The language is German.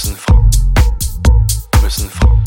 müssen, müssen